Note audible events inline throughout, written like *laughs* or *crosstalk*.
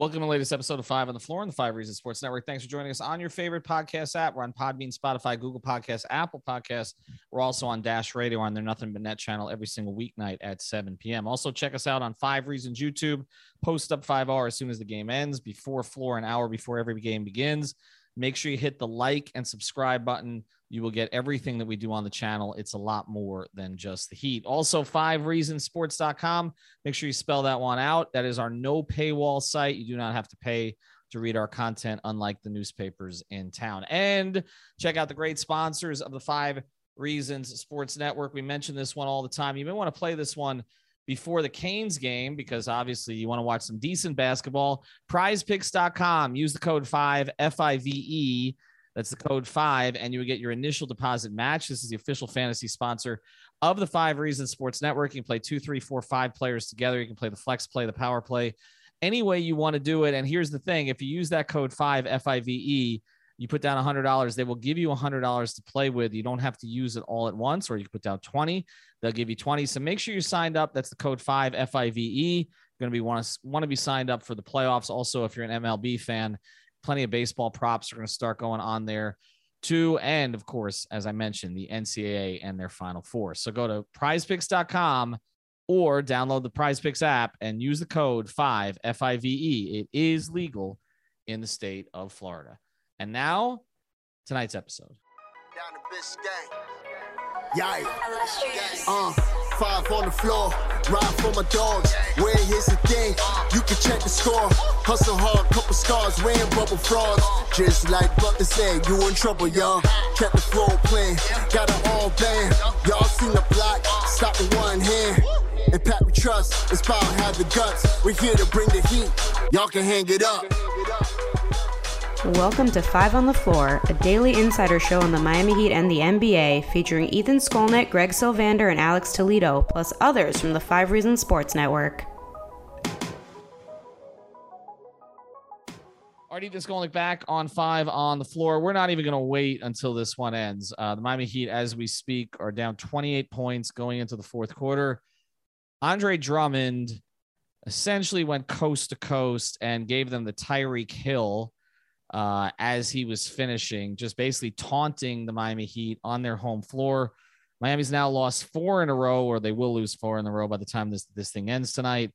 Welcome to the latest episode of Five on the Floor on the Five Reasons Sports Network. Thanks for joining us on your favorite podcast app. We're on Podbean, Spotify, Google Podcasts, Apple Podcasts. We're also on Dash Radio on their Nothing But Net channel every single weeknight at 7 p.m. Also, check us out on Five Reasons YouTube. Post up five hours as soon as the game ends, before floor, an hour before every game begins. Make sure you hit the like and subscribe button. You will get everything that we do on the channel. It's a lot more than just the heat. Also, five reasonsports.com. Make sure you spell that one out. That is our no paywall site. You do not have to pay to read our content, unlike the newspapers in town. And check out the great sponsors of the Five Reasons Sports Network. We mention this one all the time. You may want to play this one before the Canes game because obviously you want to watch some decent basketball. Prizepicks.com. Use the code 5 F I V E. That's the code 5 and you would get your initial deposit match. This is the official fantasy sponsor of the 5 Reasons Sports Network. You can play two, three, four, five players together. You can play the flex play, the power play, any way you want to do it. And here's the thing, if you use that code 5 F I V E, you put down $100 they will give you $100 to play with. You don't have to use it all at once or you can put down 20 they'll give you 20 so make sure you're signed up. That's the code 5 five you're going to be want to want to be signed up for the playoffs. Also if you're an mlb fan plenty of baseball props are going to start going on there too. And of course as i mentioned the ncaa and their final four. So go to prizepicks.com or download the prize picks app and use the code 5 five it is legal in the state of florida and now, tonight's episode. Down to Biscayne. Yikes. Uh, five on the floor, ride for my dogs. Where here's the thing, you can check the score. Hustle hard, couple scars, wearing bubble frogs. Just like Butler said, you in trouble, y'all. Kept the floor playing, got it all band. Y'all seen the block, stop with one hand. And Pat we trust, Inspire have the guts. We're here to bring the heat, y'all can hang it up. Welcome to Five on the Floor, a daily insider show on the Miami Heat and the NBA, featuring Ethan Skolnick, Greg Sylvander, and Alex Toledo, plus others from the Five Reasons Sports Network. Just going back on five on the floor. We're not even going to wait until this one ends. Uh, the Miami Heat, as we speak, are down 28 points going into the fourth quarter. Andre Drummond essentially went coast to coast and gave them the Tyreek Hill uh, as he was finishing, just basically taunting the Miami Heat on their home floor. Miami's now lost four in a row, or they will lose four in a row by the time this this thing ends tonight.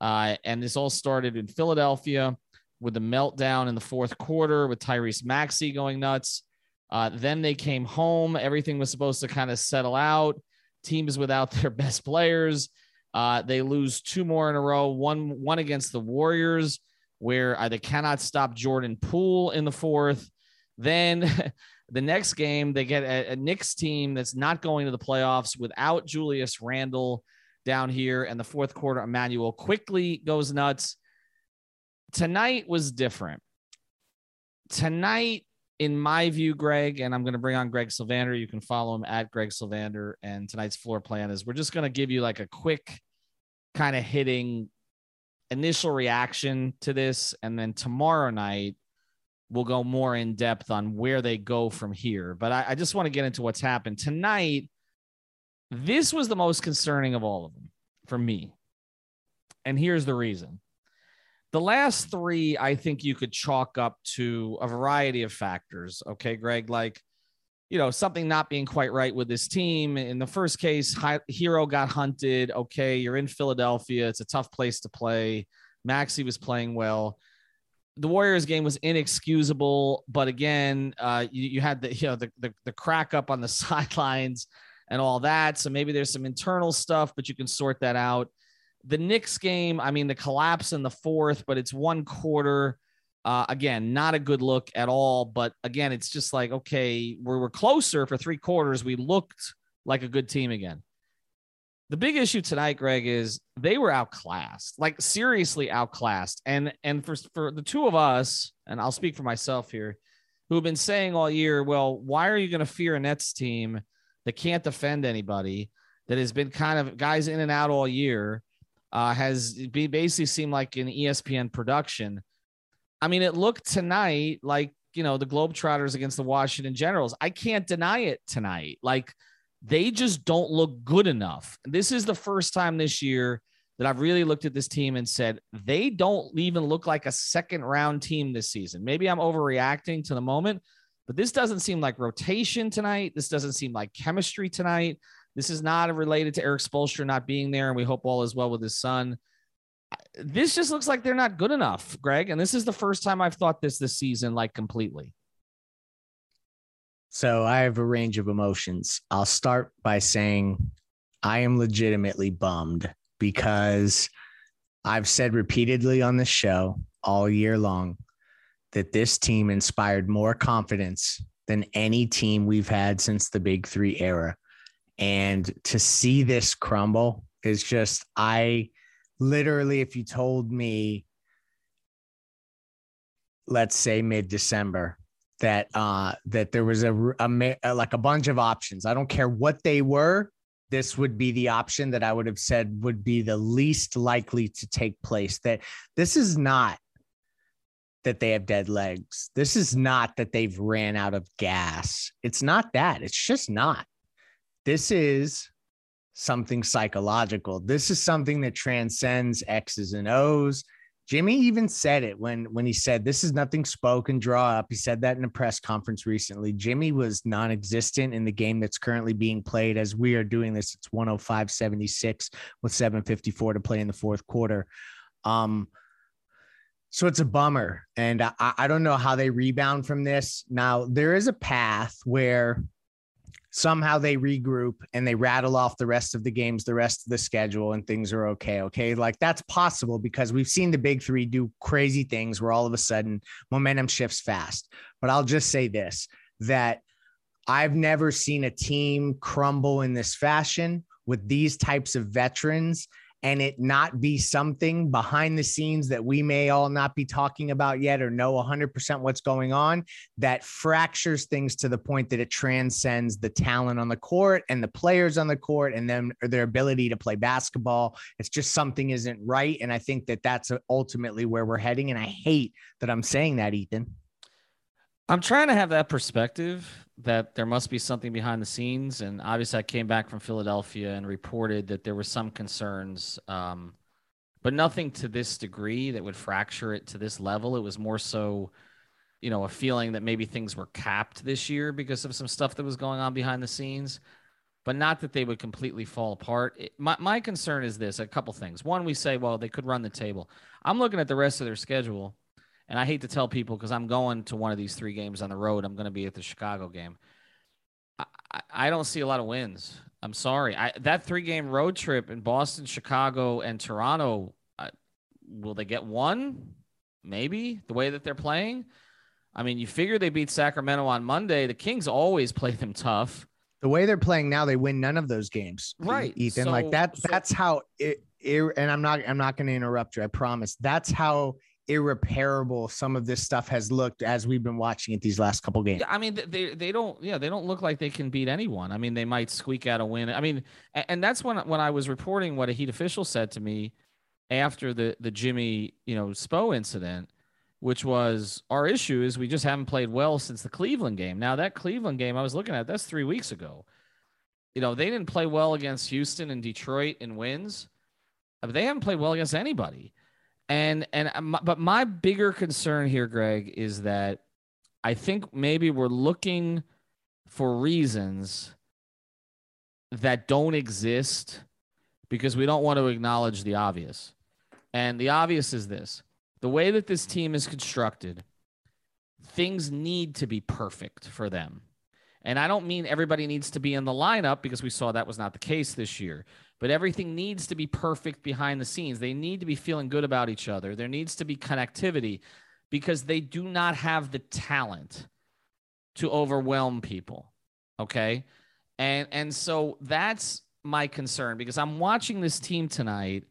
Uh, and this all started in Philadelphia with the meltdown in the fourth quarter with Tyrese Maxey going nuts. Uh, then they came home. Everything was supposed to kind of settle out. Teams without *laughs* their best players. Uh, they lose two more in a row. One one against the Warriors where they cannot stop Jordan Poole in the fourth. Then *laughs* the next game, they get a, a Knicks team that's not going to the playoffs without Julius Randle down here. And the fourth quarter, Immanuel Quickley goes nuts. Tonight was different. Tonight, in my view, Greg, and I'm going to bring on Greg Sylvander. You can follow him at Greg Sylvander. And tonight's floor plan is we're just going to give you like a quick kind of hitting initial reaction to this. And then tomorrow night, we'll go more in depth on where they go from here. But I, I just want to get into what's happened tonight. This was the most concerning of all of them for me. And here's the reason. The last three, I think you could chalk up to a variety of factors. Okay, Greg, like you know, something not being quite right with this team. In the first case, Herro got hunted. Okay, you're in Philadelphia. It's a tough place to play. Maxey was playing well. The Warriors game was inexcusable, but again, uh, you, you, had the you know the, the the crack up on the *laughs* sidelines and all that. So maybe there's some internal stuff, but you can sort that out. The Knicks game, I mean, the collapse in the fourth, but it's one quarter uh, again, not a good look at all. But again, it's just like, okay, we're, we're closer for three quarters. We looked like a good team again. The big issue tonight, Greg, is they were outclassed, like seriously outclassed. And and for for the two of us, and I'll speak for myself here, who have been saying all year, well, why are you going to fear a Nets team that can't defend anybody, that has been kind of guys in and out all year, uh, has basically seemed like an ESPN production. I mean, it looked tonight like you know the Globetrotters against the Washington Generals. I can't deny it tonight. Like they just don't look good enough. This is the first time this year that I've really looked at this team and said they don't even look like a second round team this season. Maybe I'm overreacting to the moment, but this doesn't seem like rotation tonight. This doesn't seem like chemistry tonight. This is not related to Erik Spoelstra not being there, and we hope all is well with his son. This just looks like they're not good enough, Greg. And this is the first time I've thought this this season, like completely. So I have a range of emotions. I'll start by saying I am legitimately bummed because I've said repeatedly on this show all year long that this team inspired more confidence than any team we've had since the Big Three era. And to see this crumble is just, I literally, if you told me, let's say mid December, that uh that there was a, a like a bunch of options. I don't care what they were. This would be the option that I would have said would be the least likely to take place. That this is not that they have dead legs. This is not that they've ran out of gas. It's not that. It's just not. This is something psychological. This is something that transcends X's and O's. Jimmy even said it when when he said this is nothing Spo can draw up. He said that in a press conference recently. Jimmy was non-existent in the game that's currently being played as we are doing this. It's 105-76 with 754 to play in the fourth quarter. Um so it's a bummer. And I, I don't know how they rebound from this. Now there is a path where somehow they regroup and they rattle off the rest of the games, the rest of the schedule, and things are okay. Okay. Like that's possible because we've seen the big three do crazy things where all of a sudden momentum shifts fast. But I'll just say this that I've never seen a team crumble in this fashion with these types of veterans and it not be something behind the scenes that we may all not be talking about yet or know 100% what's going on that fractures things to the point that it transcends the talent on the court and the players on the court and then their ability to play basketball. It's just something isn't right. And I think that that's uh, ultimately where we're heading. And I hate that I'm saying that, Ethan. I'm trying to have that perspective that there must be something behind the scenes. And obviously, I came back from Philadelphia and reported that there were some concerns, um, but nothing to this degree that would fracture it to this level. It was more so, you know, a feeling that maybe things were capped this year because of some stuff that was going on behind the scenes, but not that they would completely fall apart. It, my, my concern is this a couple things. One, we say, well, they could run the table. I'm looking at the rest of their schedule and I hate to tell people because I'm going to one of these three games on the road. I'm going to be at the Chicago game. I, I, don't see a lot of wins. I'm sorry. I, that three game road trip in Boston, Chicago, and Toronto, I, will they get one? Maybe the way that they're playing. I mean, you figure they beat Sacramento on Monday. The Kings always *laughs* play them tough. The way they're playing now, they win none of those games. Right, Ethan. So, like that. So, that's how it, it. And I'm not. I'm not going to interrupt you. I promise. That's how irreparable some of this stuff has looked as we've been watching it these last couple games. I mean, they they don't yeah they don't look like they can beat anyone. I mean, they might squeak out a win. I mean, and that's when when I was reporting what a Heat official said to me after the the Jimmy you know Spo incident, which was our issue is we just haven't played well since the Cleveland game. Now that Cleveland game I was looking at that's three weeks ago. You know they didn't play well against Houston and Detroit in wins, they haven't played well against anybody. And and but my bigger concern here, Greg, is that I think maybe we're looking for reasons that don't exist because we don't want to acknowledge the obvious. And the obvious is this the way that this team is constructed, things need to be perfect for them. And I don't mean everybody needs to be in the lineup because we saw that was not the case this year but everything needs to be perfect behind the scenes. They need to be feeling good about each other. There needs to be connectivity because they do not have the talent to overwhelm people. Okay? And and so that's my concern because I'm watching this team tonight,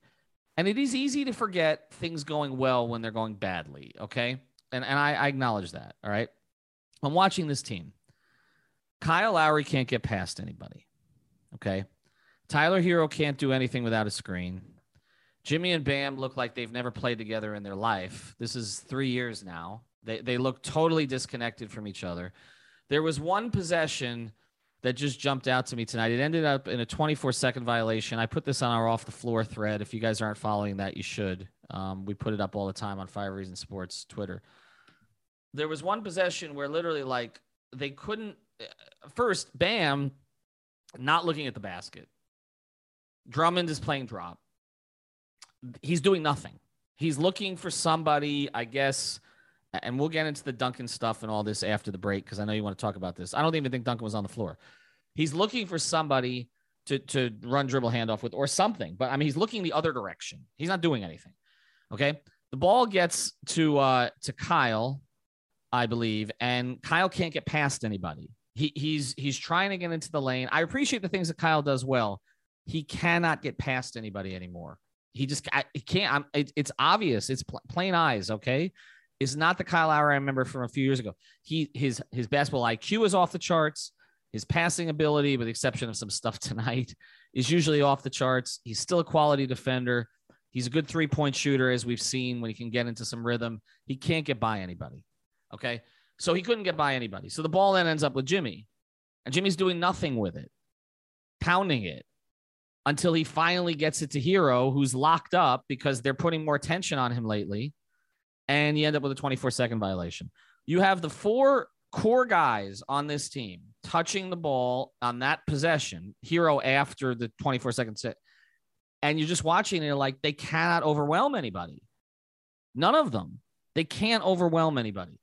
and it is easy to forget things going well when they're going badly. Okay, and and I, I acknowledge that. All right, I'm watching this team. Kyle Lowry can't get past anybody. Okay, Tyler Herro can't do anything without a screen. Jimmy and Bam look like they've never played together in their life. This is three years now. They they look totally disconnected from each other. There was one possession that just jumped out to me tonight. It ended up in a 24 second violation. I put this on our off the floor thread. If you guys aren't following that, you should. Um, we put it up all the time on Five Reasons Sports Twitter. There was one possession where literally, like, they couldn't. Uh, first, Bam, not looking at the basket. Drummond is playing drop. He's doing nothing. He's looking for somebody, I guess, and we'll get into the Duncan stuff and all this after the break because I know you want to talk about this. I don't even think Duncan was on the floor. He's looking for somebody to to run dribble handoff with or something, but I mean he's looking the other direction. He's not doing anything. Okay, the ball gets to uh to Kyle, I believe, and Kyle can't get past anybody. He he's he's trying to get into the lane. I appreciate the things that Kyle does well. He cannot get past anybody anymore. He just I, he can't. It, it's obvious. It's pl- plain eyes. Okay is not the Kyle Lowry I remember from a few years ago. He his his basketball IQ is off the charts. His passing ability, with the exception of some stuff *laughs* tonight, is usually off the charts. He's still a quality defender. He's a good three point shooter, as we've seen when he can get into some rhythm. He can't get by anybody. Okay. So he couldn't get by anybody. So the ball then ends up with Jimmy, and Jimmy's doing nothing with it, pounding it until he finally gets it to Herro, who's locked up because they're putting more tension on him lately and you end up with a 24 second violation. You have the four core guys on this team touching the ball on that possession, Herro after the 24 second set. And you're just watching it like they cannot overwhelm anybody. None of them. They can't overwhelm anybody.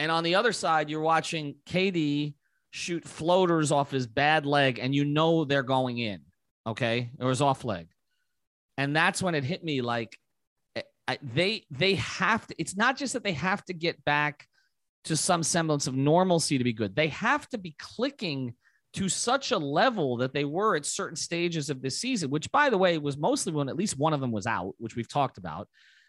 And on the other side, you're watching KD shoot floaters off his bad leg, and you know they're going in. Okay. Or his off leg. And that's when it hit me like, eh, they they have to. It's not just that they have to get back to some semblance of normalcy to be good. They have to be clicking to such a level that they were at certain stages of this season, which, by the way, was mostly when at least one of them was out, which we've talked about.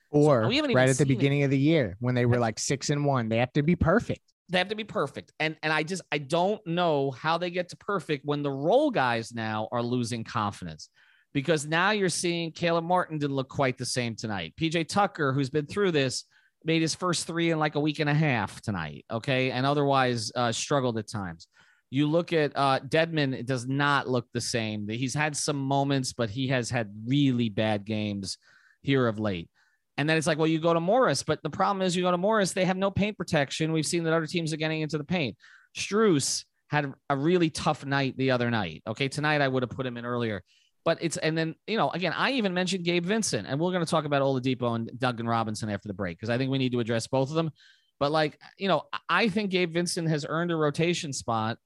Or so right at the beginning it. of the year when they were like six and one, they have to be perfect. They have to be perfect. And and I just I don't know how they get to perfect when the role guys now are losing confidence because now you're seeing Caleb Martin didn't look quite the same tonight. PJ Tucker, who's been through this, made his first three in like a week and a half tonight. Okay. And otherwise uh, struggled at times. You look at uh, Dedmon, it does not look the same. He's had some moments, but he has had really bad games here of late. And then it's like, well, you go to Morris, but the problem is you go to Morris, they have no paint protection. We've seen that other teams are getting into the paint. Strus had a really tough night the other night. Okay. Tonight, I would have put him in earlier. But it's and then you know again I even mentioned Gabe Vincent and we're going to talk about Oladipo and Duncan Robinson after the break because I think we need to address both of them. But like you know I think Gabe Vincent has earned a rotation spot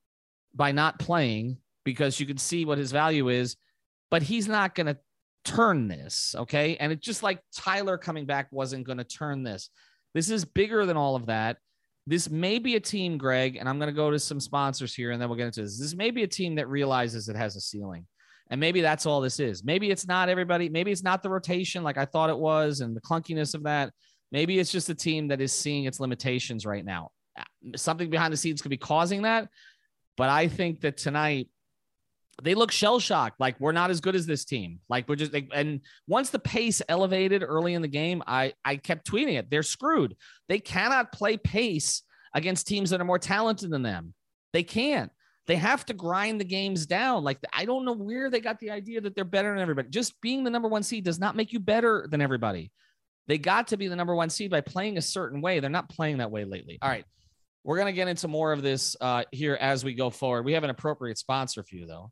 by not playing because you can see what his value is, but he's not going to turn this okay. And it's just like Tyler coming back wasn't going to turn this. This is bigger than all of that. This may be a team, Greg, and I'm going to go to some sponsors here and then we'll get into this. This may be a team that realizes it has a ceiling. And maybe that's all this is. Maybe it's not everybody. Maybe it's not the rotation like I thought it was and the clunkiness of that. Maybe it's just a team that is seeing its limitations right now. Something behind the scenes could be causing that. But I think that tonight they look shell shocked. Like we're not as good as this team. Like we're just, and once the pace elevated early in the game, I, I kept tweeting it. They're screwed. They cannot play pace against teams that are more talented than them. They can't. They have to grind the games down. Like I don't know where they got the idea that they're better than everybody. Just being the number one seed does not make you better than everybody. They got to be the number one seed by playing a certain way. They're not playing that way lately. All right. We're going to get into more of this uh, here as we go forward. We have an appropriate sponsor for you, though,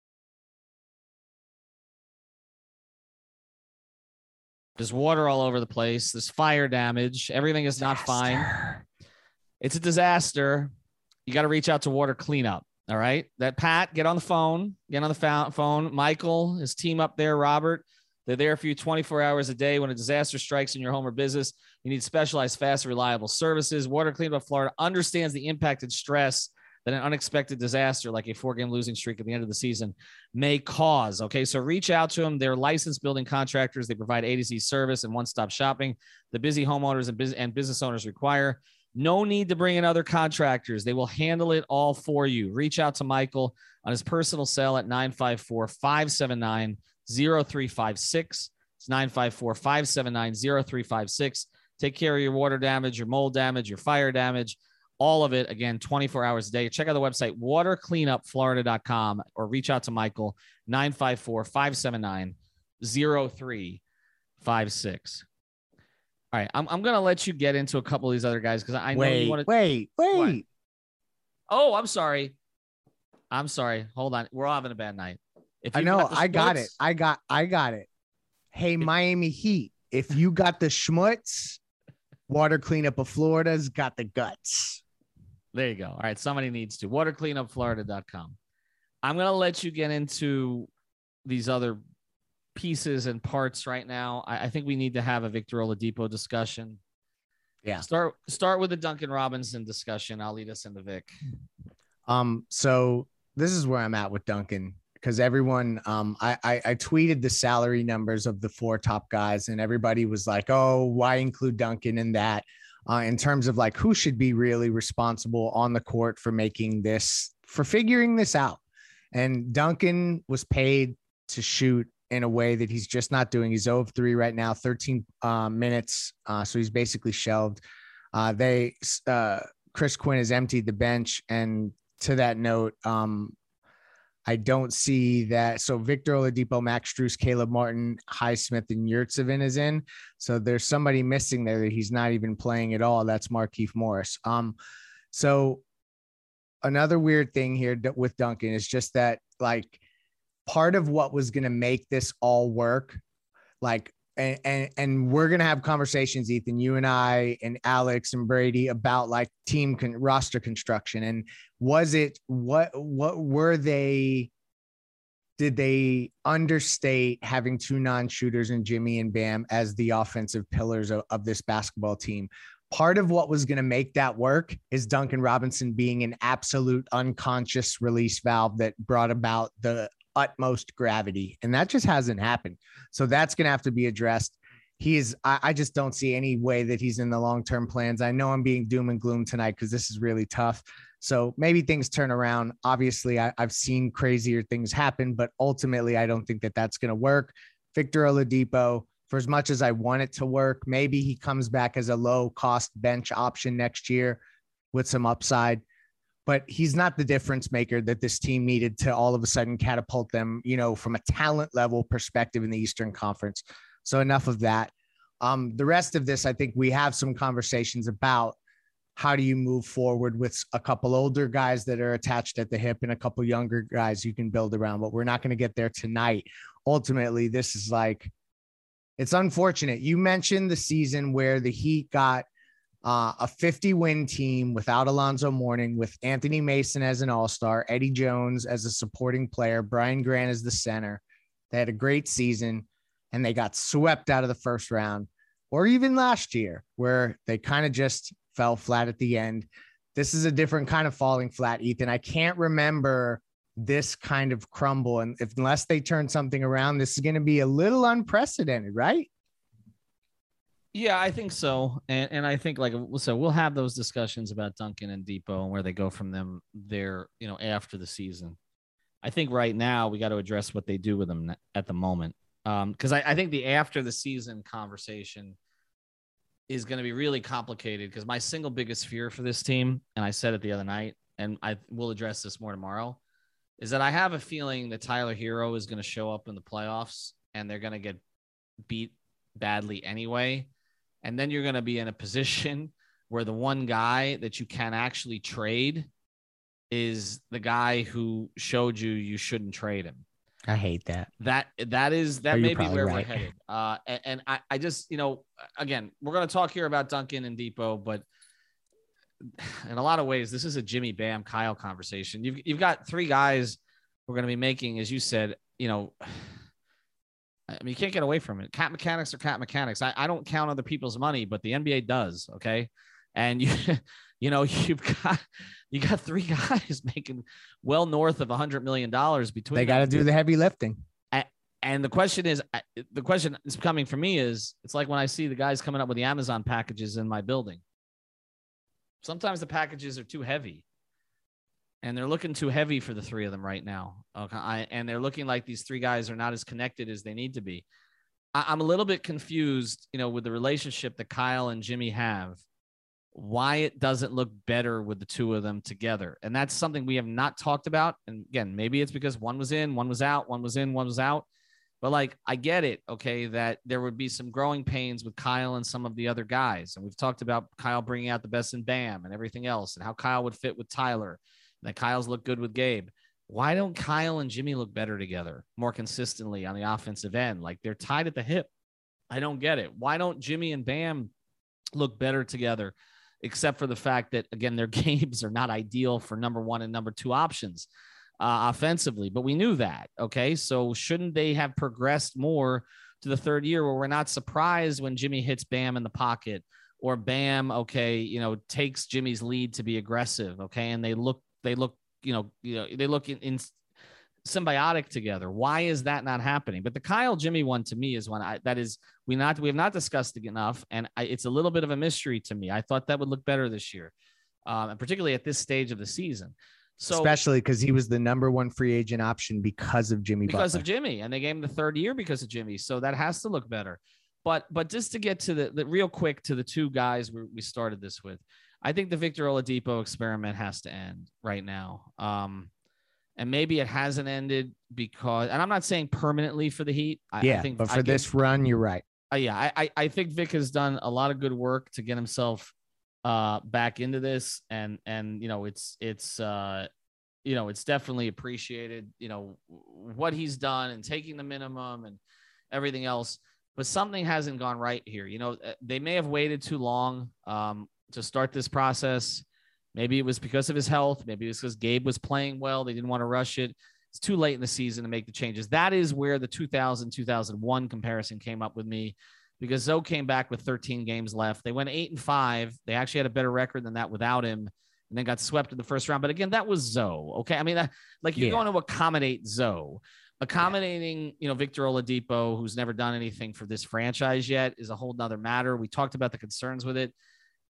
There's water all over the place. There's fire damage. Everything is not fine. It's a disaster. You got to reach out to water cleanup. All right. That Pat, get on the phone, get on the phone. Michael, his team up there, Robert, they're there for you 24 hours a day. When a disaster strikes in your home or business, you need specialized, fast, reliable services. Water Cleanup Florida understands the impact and stress that an unexpected disaster like a four game losing streak at the end of the season may cause. Okay, so reach out to them. They're licensed building contractors. They provide A to Z service and one stop shopping. The busy homeowners and, and business owners require. No need to bring in other contractors. They will handle it all for you. Reach out to Michael on his personal cell at 954 579 0356. It's 954 579 0356. Take care of your water damage, your mold damage, your fire damage all of it again 24 hours a day. Check out the website watercleanupflorida.com or reach out to michael 954-579-0356 all right i'm, I'm gonna let you get into a couple of these other guys because i know you want to wait wait. What? oh i'm sorry. I'm sorry. Hold on. We're all having a bad night. If i know the i got it. I got i got it. Hey miami heat if you got the schmutz water cleanup of florida's got the guts There you go. All right. Somebody needs to. Watercleanupflorida.com. I'm going to let you get into these other pieces and parts right now. I, I think we need to have a Victor Oladipo discussion. Yeah. Start start with the Duncan Robinson discussion. I'll lead us into Vic. Um, so this is where I'm at with Duncan because everyone, um, I, I I tweeted the salary numbers of the four top guys, and everybody was like, "Oh, why include Duncan in that?" Uh, in terms of like who should be really responsible on the court for making this, for figuring this out. And Duncan was paid to shoot in a way that he's just not doing. He's 0 of 3 right now, 13 uh, minutes. Uh, so he's basically shelved. Uh, they, uh, Chris Quinn has emptied the bench. And to that note, um, I don't see that. So Victor Oladipo, Max Strus, Caleb Martin, Highsmith, and Yurtseven is in. So there's somebody missing there that he's not even playing at all. That's Markieff Morris. Um, so another weird thing here with Duncan is just that like part of what was going to make this all work, like and, and and we're gonna have conversations, Ethan, you and I and Alex and Brady about like team con- roster construction and was it what what were they? Did they understate having two non-shooters and Jimmy and Bam as the offensive pillars of, of this basketball team? Part of what was going to make that work is Duncan Robinson being an absolute unconscious release valve that brought about the utmost gravity, and that just hasn't happened. So that's going to have to be addressed. He is, I, I just don't see any way that he's in the long term plans. I know I'm being doom and gloom tonight because this is really tough. So maybe things turn around. Obviously, I, I've seen crazier things happen, but ultimately, I don't think that that's going to work. Victor Oladipo, for as much as I want it to work, maybe he comes back as a low cost bench option next year with some upside but he's not the difference maker that this team needed to all of a sudden catapult them, you know, from a talent level perspective in the Eastern Conference. So enough of that. Um, the rest of this, I think we have some conversations about how do you move forward with a couple older guys that are attached at the hip and a couple younger guys you can build around, but we're not going to get there tonight. Ultimately, this is like it's unfortunate. You mentioned the season where the Heat got uh, a 50 win team without Alonzo Mourning, with Anthony Mason as an all star, Eddie Jones as a supporting player, Brian Grant as the center. They had a great season and they got swept out of the first round, or even last year, where they kind of just fell flat at the end. This is a different kind of falling flat, Ethan. I can't remember this kind of crumble. And if, unless they turn something around, this is going to be a little unprecedented, right? Yeah, I think so, and and I think like so we'll have those discussions about Duncan and Dipo and where they go from them there, you know, after the season. I think right now we got to address what they do with them at the moment, um, because I, I think the after the season conversation is going to be really complicated. Because my single biggest fear for this team, and I said it the other night, and I will address this more tomorrow, is that I have a feeling that Tyler Herro is going to show up in the playoffs and they're going to get beat badly anyway and then you're going to be in a position *laughs* where the one guy that you can actually trade is the guy who showed you you shouldn't trade him. I hate that. That that is that Oh, may be where right. we're headed. Uh, and, and I, I just you know again we're going to talk here about Duncan and Dipo, but *sighs* in a lot of ways this is a Jimmy Bam Kyle conversation. You've you've got three guys we're going to be making, as you said, you know. I mean, you can't get away from it. Cat mechanics are cat mechanics. I, I don't count other people's money, but the NBA does. Okay. And you, *laughs* you know, *laughs* you've got, you got three *laughs* guys making well north of a hundred million dollars between They got to do the heavy lifting. And the question is, the question is coming for me is, it's like when I see the guys coming up with the Amazon packages in my building. Sometimes the packages are too heavy, and they're looking too heavy for the three of them right now. Okay, I, and they're looking like these three guys are not as connected as they need to be. I, I'm a little bit confused, you know, with the relationship that Kyle and Jimmy have. Why it doesn't look better with the two of them together, and that's something we have not talked about. And again, maybe it's because one was in, one was out, one was in, one was out. But like, I get it, okay, that there would be some growing pains with Kyle and some of the other guys. And we've talked about Kyle bringing out the best in Bam and everything else, and how Kyle would fit with Tyler, that Kyle's look good with Gabe. Why don't Kyle and Jimmy look better together more consistently on the offensive end? Like they're tied at the hip. I don't get it. Why don't Jimmy and Bam look better together? Except for the fact that again, their *laughs* games are not ideal for number one and number two options uh, offensively, but we knew that. Okay. So shouldn't they have progressed more to the third year where we're not surprised when Jimmy hits Bam in the pocket or Bam, okay, you know, takes Jimmy's lead to be aggressive. Okay. And they look, they look, you know, you know, they look in, in symbiotic together. Why is that not happening? But the Kyle Jimmy one to me is one I, that is we not we have not discussed it enough, and I, it's a little bit of a mystery to me. I thought that would look better this year, um, and particularly at this stage of the season. So Especially because he was the number one free agent option because of Jimmy because Butler. of Jimmy, and they gave him the third year because of Jimmy. So that has to look better. But but just to get to the, the real quick to the two guys we, we started this with, I think the Victor Oladipo experiment has to end right now. Um, and maybe it hasn't ended because, and I'm not saying permanently for the Heat. I, yeah, I think but for give- this run, you're right. uh, yeah, I, I I think Vic has done a lot of good work to get himself uh back into this, and and you know it's it's uh you know it's definitely appreciated. You know what he's done and taking the minimum and everything else, but something hasn't gone right here. You know uh, they may have waited too long um to start this process. Maybe it was because of his health. Maybe it was because Gabe was playing well. They didn't want to rush it it's too late in the season to make the changes. That is where the 2000 2001 comparison came up with me because Zo came back with 13 games left. They went eight and five. They actually had a better record than that without him and then got swept in the first round. But again, that was Zo. Okay. I mean, that, like you're Yeah. going to accommodate Zo. Accommodating, you know, Victor Oladipo, who's never done anything for this franchise yet, is a whole nother matter. We talked about the concerns with it.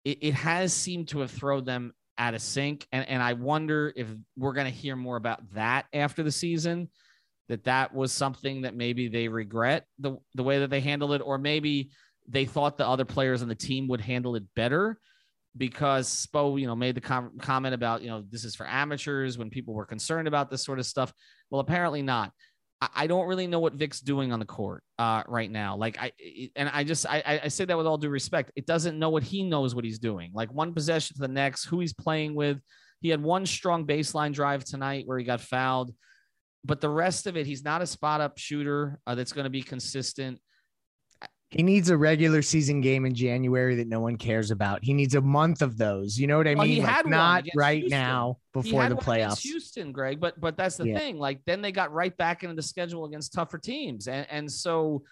It, it has seemed to have thrown them out of sync. And, and I wonder if we're going to hear more about that after the season, that that was something that maybe they regret the, the way that they handled it, or maybe they thought the other players on the team would handle it better because Spo, you know, made the com- comment about, you know, this is for amateurs when people were concerned about this sort of stuff. Well, apparently not. I, don't really know what Vic's doing on the court uh, right now. Like I, and I just, I, I- I say that with all due respect. It doesn't know what he knows what he's doing. Like one possession to the next, who he's playing with. He had one strong baseline drive tonight where he got fouled, but the rest of it, he's not a spot up shooter uh, that's going to be consistent. He needs a regular season game in January that no one cares about. He needs a month of those. You know what I Well, he mean? Like, had not right Houston. now He before the playoffs. Houston, Greg, but but that's the Yeah. thing. Like then they got right back into the schedule against tougher teams, and and so,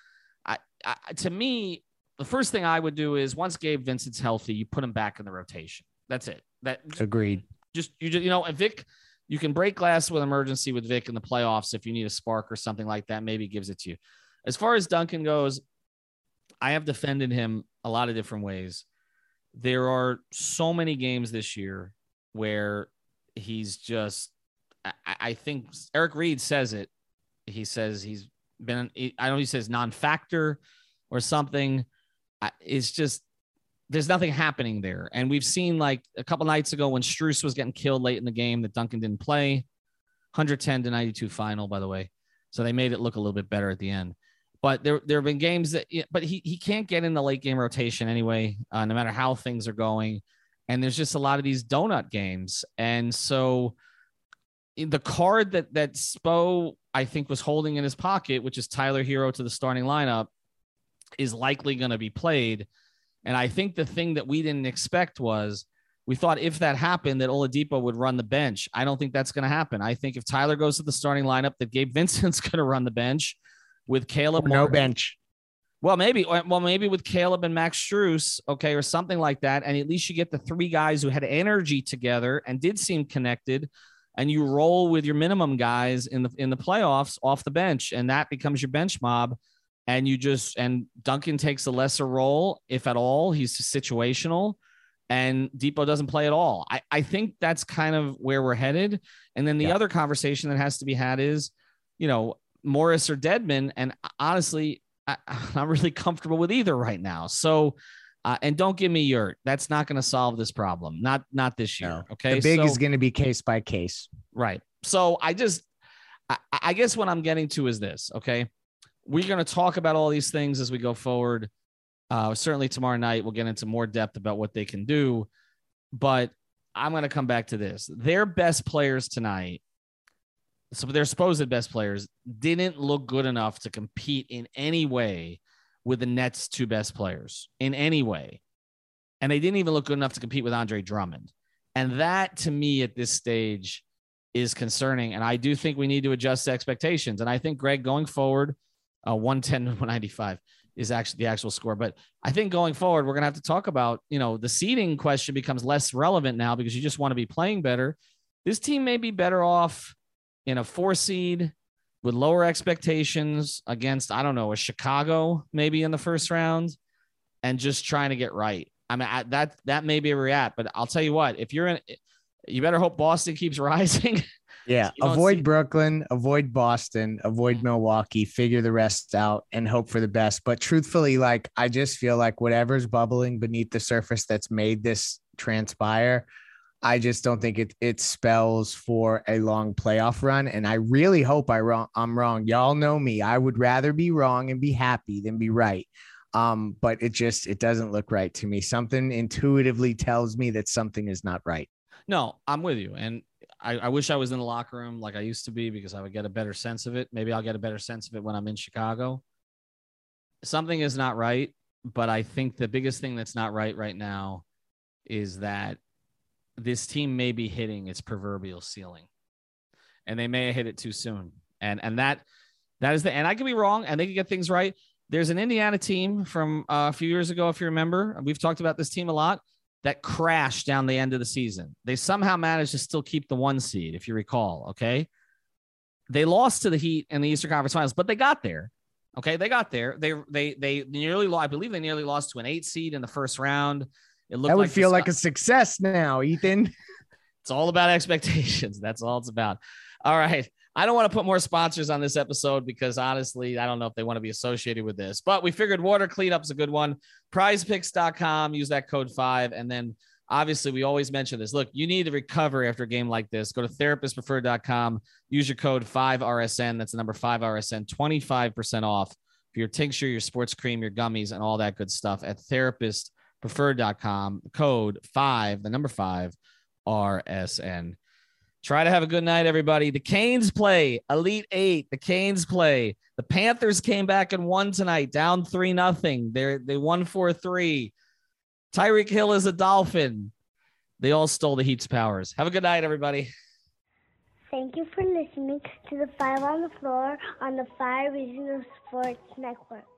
I, I to me, the first thing I would do is once Gabe Vincent's healthy, you put him back in the rotation. That's it. That Agreed. just you just you know, and Vic, you can break glass with emergency with Vic in the playoffs if you need a spark or something like that. Maybe he gives it to you. As far as Duncan goes, I have defended him a lot of different ways. There are so many games this year where he's just. I, I think Eric Reid says it. He says he's been. I don't know he says non-factor or something. It's just there's nothing happening there. And we've seen like a couple nights ago when Strus was getting killed late in the game that Duncan didn't play. 110 to 92 final, by the way. So they made it look a little bit better at the end. But there, there have been games that, but he, he can't get in the late game rotation anyway, uh, no matter how things are going. And there's just a lot of these donut games. And so the card that that Spo I think was holding in his pocket, which is Tyler Herro to the starting lineup, is likely going to be played. And I think the thing that we didn't expect was we thought if that happened that Oladipo would run the bench. I don't think that's going to happen. I think if Tyler goes to the starting lineup, that Gabe Vincent's *laughs* going to run the bench with Caleb. no Martin. bench. Well, maybe, uh, well, maybe with Caleb and Max Strus, okay, or something like that. And at least you get the three guys who had energy together and did seem connected, and you roll with your minimum guys in the in the playoffs off the bench, and that becomes your bench mob. And you just and Duncan takes a lesser role, if at all. He's situational, and Dipo doesn't play at all. I, I think that's kind of where we're headed. And then the yeah. other conversation that has to be had is, you know, Morris or Dedmon. And honestly, I, *laughs* am not really comfortable with either right now. So, uh, and don't give me Yurt. That's not going to solve this problem. Not not this year. No. Okay. The big so, is going to be case by case. Right. So I just, I, I guess what I'm getting to is this. Okay. We're going to talk about all these things as we go forward. Uh, certainly tomorrow night we'll get into more depth about what they can do. But I'm going to come back to this. Their best players tonight so their supposed best players didn't look good enough to compete in any way with the Nets' two best players in any way. And they didn't even look good enough to compete with Andre Drummond. And that to me at this stage is concerning. And I do think we need to adjust expectations. And I think Greg going forward, uh, 110 to 195 is actually the actual score. But I think going forward, we're going to have to talk about, you know, the seeding question becomes less relevant now because you just want to be playing better. This team may be better off in a four seed with lower expectations against, I don't know, a Chicago maybe in the first round and just trying to get right. I mean, I, that that may be a react, but I'll tell you what, if you're in, you better hope Boston keeps *laughs* rising. Yeah, avoid see- Brooklyn, avoid Boston, avoid Milwaukee, figure the rest out and hope for the best. But truthfully, like I just feel like whatever's bubbling beneath the surface that's made this transpire, I just don't think it it spells for a long playoff run. And I really hope I wrong I'm wrong. Y'all know me. I would rather be wrong and be happy than be right. Um, but it just it doesn't look right to me. Something intuitively tells me that something is not right. No, I'm with you. And I, I wish I was in the locker room like I used to be because I would get a better sense of it. Maybe I'll get a better sense of it when I'm in Chicago. Something is not right, but I think the biggest thing that's not right right now is that this team may be hitting its proverbial ceiling and they may hit it too soon. And and that that is the and I could be wrong and they can get things right. There's an Indiana team from uh, a few years ago, if you remember. We've talked about this team a lot that crashed down the end of the season. They somehow managed to still keep the one seed, if you recall. Okay. They lost to the Heat in the Eastern Conference Finals, but they got there. Okay, they got there. They they they nearly, I believe, they nearly lost to an eight seed in the first round. It looked that would like feel like a success now, Ethan. *laughs* *laughs* it's all about expectations. That's all it's about. All right. I don't want to put more sponsors on this episode because honestly, I don't know if they want to be associated with this, but we figured water cleanup is a good one. Prizepicks.com, use that code five. And then obviously, we always mention this. Look, you need to recover after a game like this. Go to therapistpreferred.com, use your code 5RSN. That's the number 5RSN, 25% off for your tincture, your sports cream, your gummies, and all that good stuff at therapist preferred.com, code five, the number five, RSN. Try to have a good night, everybody. The Canes play Elite Eight. The Canes play. The Panthers came back and won tonight, down three nothing. They they won four three. Tyreek Hill is a Dolphin. They all stole the Heat's powers. Have a good night, everybody. Thank you for listening to the Five on the Floor on the Five Reasons Sports Network.